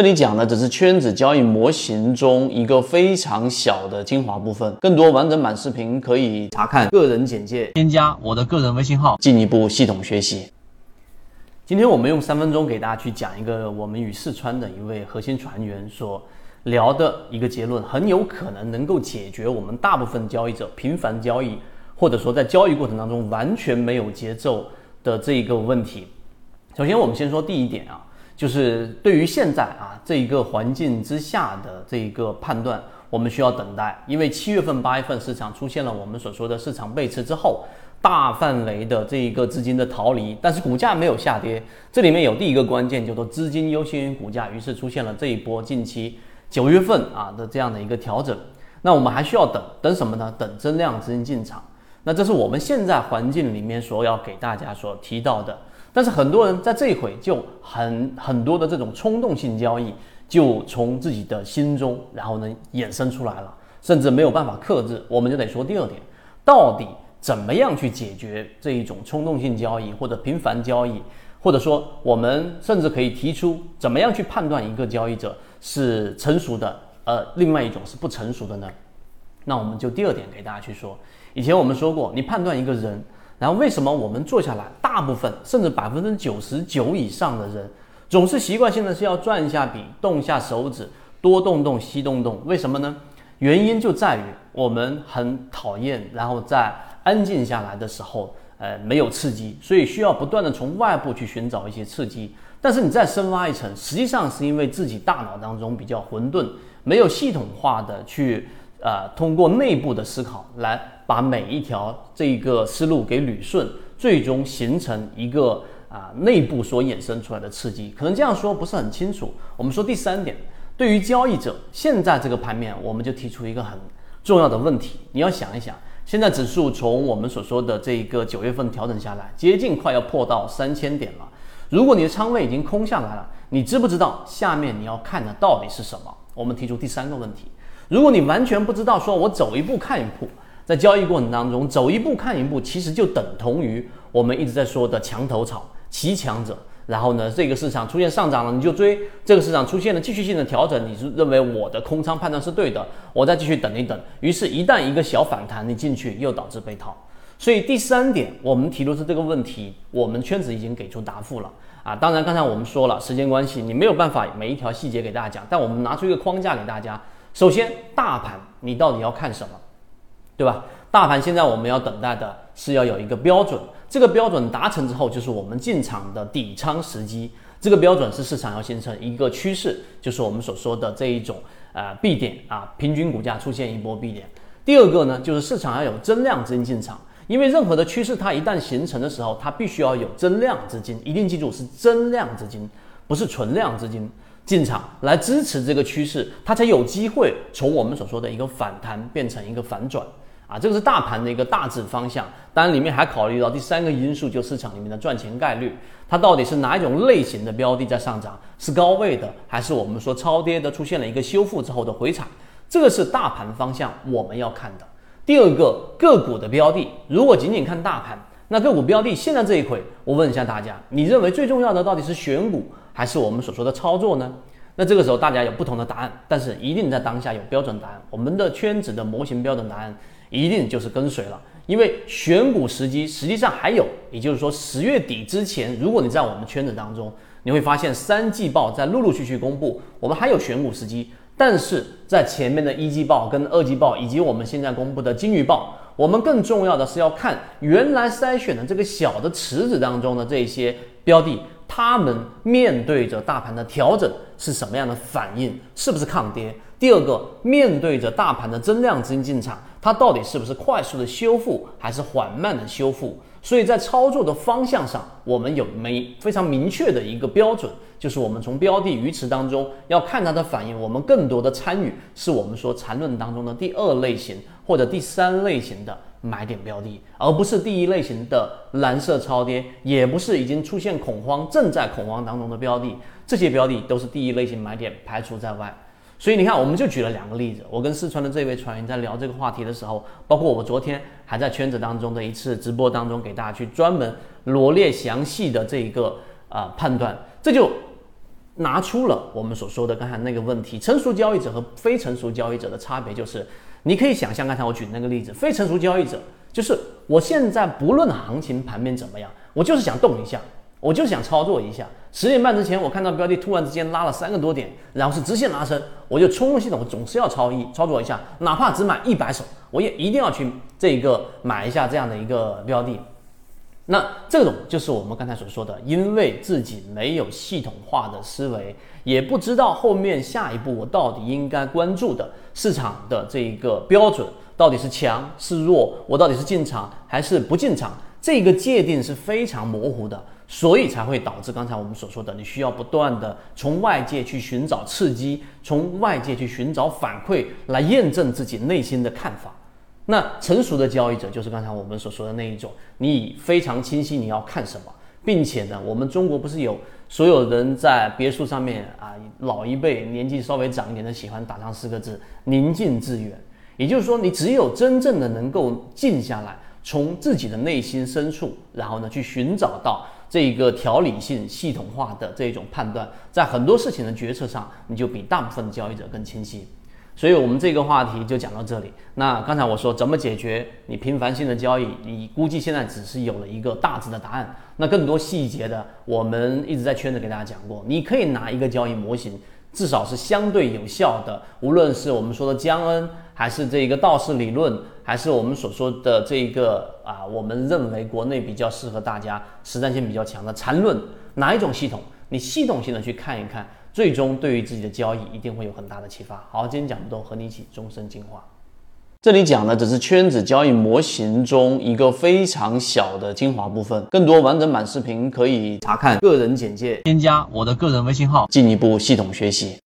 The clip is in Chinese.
这里讲的只是圈子交易模型中一个非常小的精华部分，更多完整版视频可以查看个人简介，添加我的个人微信号，进一步系统学习。今天我们用三分钟给大家去讲一个我们与四川的一位核心船员所聊的一个结论，很有可能能够解决我们大部分交易者频繁交易，或者说在交易过程当中完全没有节奏的这一个问题。首先，我们先说第一点啊。就是对于现在啊这一个环境之下的这一个判断，我们需要等待，因为七月份、八月份市场出现了我们所说的市场背驰之后，大范围的这一个资金的逃离，但是股价没有下跌，这里面有第一个关键叫做资金优先于股价，于是出现了这一波近期九月份啊的这样的一个调整。那我们还需要等等什么呢？等增量资金进场。那这是我们现在环境里面所要给大家所提到的。但是很多人在这一回就很很多的这种冲动性交易，就从自己的心中，然后呢衍生出来了，甚至没有办法克制。我们就得说第二点，到底怎么样去解决这一种冲动性交易或者频繁交易，或者说我们甚至可以提出怎么样去判断一个交易者是成熟的，呃，另外一种是不成熟的呢？那我们就第二点给大家去说。以前我们说过，你判断一个人。然后为什么我们坐下来，大部分甚至百分之九十九以上的人，总是习惯性的是要转一下笔，动一下手指，多动动，西动动？为什么呢？原因就在于我们很讨厌，然后在安静下来的时候，呃，没有刺激，所以需要不断的从外部去寻找一些刺激。但是你再深挖一层，实际上是因为自己大脑当中比较混沌，没有系统化的去。呃，通过内部的思考来把每一条这个思路给捋顺，最终形成一个啊内部所衍生出来的刺激。可能这样说不是很清楚。我们说第三点，对于交易者，现在这个盘面，我们就提出一个很重要的问题：你要想一想，现在指数从我们所说的这一个九月份调整下来，接近快要破到三千点了。如果你的仓位已经空下来了，你知不知道下面你要看的到底是什么？我们提出第三个问题。如果你完全不知道，说我走一步看一步，在交易过程当中走一步看一步，其实就等同于我们一直在说的墙头草，骑强者。然后呢，这个市场出现上涨了，你就追；这个市场出现了继续性的调整，你是认为我的空仓判断是对的，我再继续等一等。于是，一旦一个小反弹，你进去又导致被套。所以第三点，我们提出是这个问题，我们圈子已经给出答复了啊。当然，刚才我们说了，时间关系，你没有办法每一条细节给大家讲，但我们拿出一个框架给大家。首先，大盘你到底要看什么，对吧？大盘现在我们要等待的是要有一个标准，这个标准达成之后，就是我们进场的底仓时机。这个标准是市场要形成一个趋势，就是我们所说的这一种呃 B 点啊，平均股价出现一波 B 点。第二个呢，就是市场要有增量资金进场，因为任何的趋势它一旦形成的时候，它必须要有增量资金，一定记住是增量资金，不是存量资金。进场来支持这个趋势，它才有机会从我们所说的一个反弹变成一个反转啊，这个是大盘的一个大致方向。当然，里面还考虑到第三个因素，就市场里面的赚钱概率，它到底是哪一种类型的标的在上涨，是高位的，还是我们说超跌的出现了一个修复之后的回踩，这个是大盘方向我们要看的。第二个个股的标的，如果仅仅看大盘，那个股标的现在这一回，我问一下大家，你认为最重要的到底是选股？还是我们所说的操作呢？那这个时候大家有不同的答案，但是一定在当下有标准答案。我们的圈子的模型标准答案一定就是跟随了，因为选股时机实际上还有，也就是说十月底之前，如果你在我们圈子当中，你会发现三季报在陆陆续续公布，我们还有选股时机。但是在前面的一季报跟二季报，以及我们现在公布的金鱼报，我们更重要的是要看原来筛选的这个小的池子当中的这些标的。他们面对着大盘的调整是什么样的反应？是不是抗跌？第二个，面对着大盘的增量资金进场，它到底是不是快速的修复，还是缓慢的修复？所以在操作的方向上，我们有没非常明确的一个标准，就是我们从标的鱼池当中要看它的反应，我们更多的参与是我们说缠论当中的第二类型或者第三类型的。买点标的，而不是第一类型的蓝色超跌，也不是已经出现恐慌、正在恐慌当中的标的，这些标的都是第一类型买点排除在外。所以你看，我们就举了两个例子。我跟四川的这位船员在聊这个话题的时候，包括我昨天还在圈子当中的一次直播当中，给大家去专门罗列详细的这一个啊判断，这就拿出了我们所说的刚才那个问题，成熟交易者和非成熟交易者的差别就是，你可以想象刚才我举那个例子，非成熟交易者就是我现在不论行情盘面怎么样，我就是想动一下。我就想操作一下，十点半之前我看到标的突然之间拉了三个多点，然后是直线拉升，我就冲入系统，我总是要操一操作一下，哪怕只买一百手，我也一定要去这一个买一下这样的一个标的。那这种就是我们刚才所说的，因为自己没有系统化的思维，也不知道后面下一步我到底应该关注的市场的这一个标准到底是强是弱，我到底是进场还是不进场，这个界定是非常模糊的。所以才会导致刚才我们所说的，你需要不断的从外界去寻找刺激，从外界去寻找反馈，来验证自己内心的看法。那成熟的交易者就是刚才我们所说的那一种，你非常清晰你要看什么，并且呢，我们中国不是有所有人在别墅上面啊，老一辈年纪稍微长一点的喜欢打上四个字“宁静致远”，也就是说，你只有真正的能够静下来，从自己的内心深处，然后呢，去寻找到。这一个条理性、系统化的这种判断，在很多事情的决策上，你就比大部分的交易者更清晰。所以，我们这个话题就讲到这里。那刚才我说怎么解决你频繁性的交易，你估计现在只是有了一个大致的答案。那更多细节的，我们一直在圈子给大家讲过。你可以拿一个交易模型。至少是相对有效的，无论是我们说的江恩，还是这一个道氏理论，还是我们所说的这一个啊，我们认为国内比较适合大家实战性比较强的缠论，哪一种系统，你系统性的去看一看，最终对于自己的交易一定会有很大的启发。好，今天讲不多，和你一起终身进化。这里讲的只是圈子交易模型中一个非常小的精华部分，更多完整版视频可以查看个人简介，添加我的个人微信号，进一步系统学习。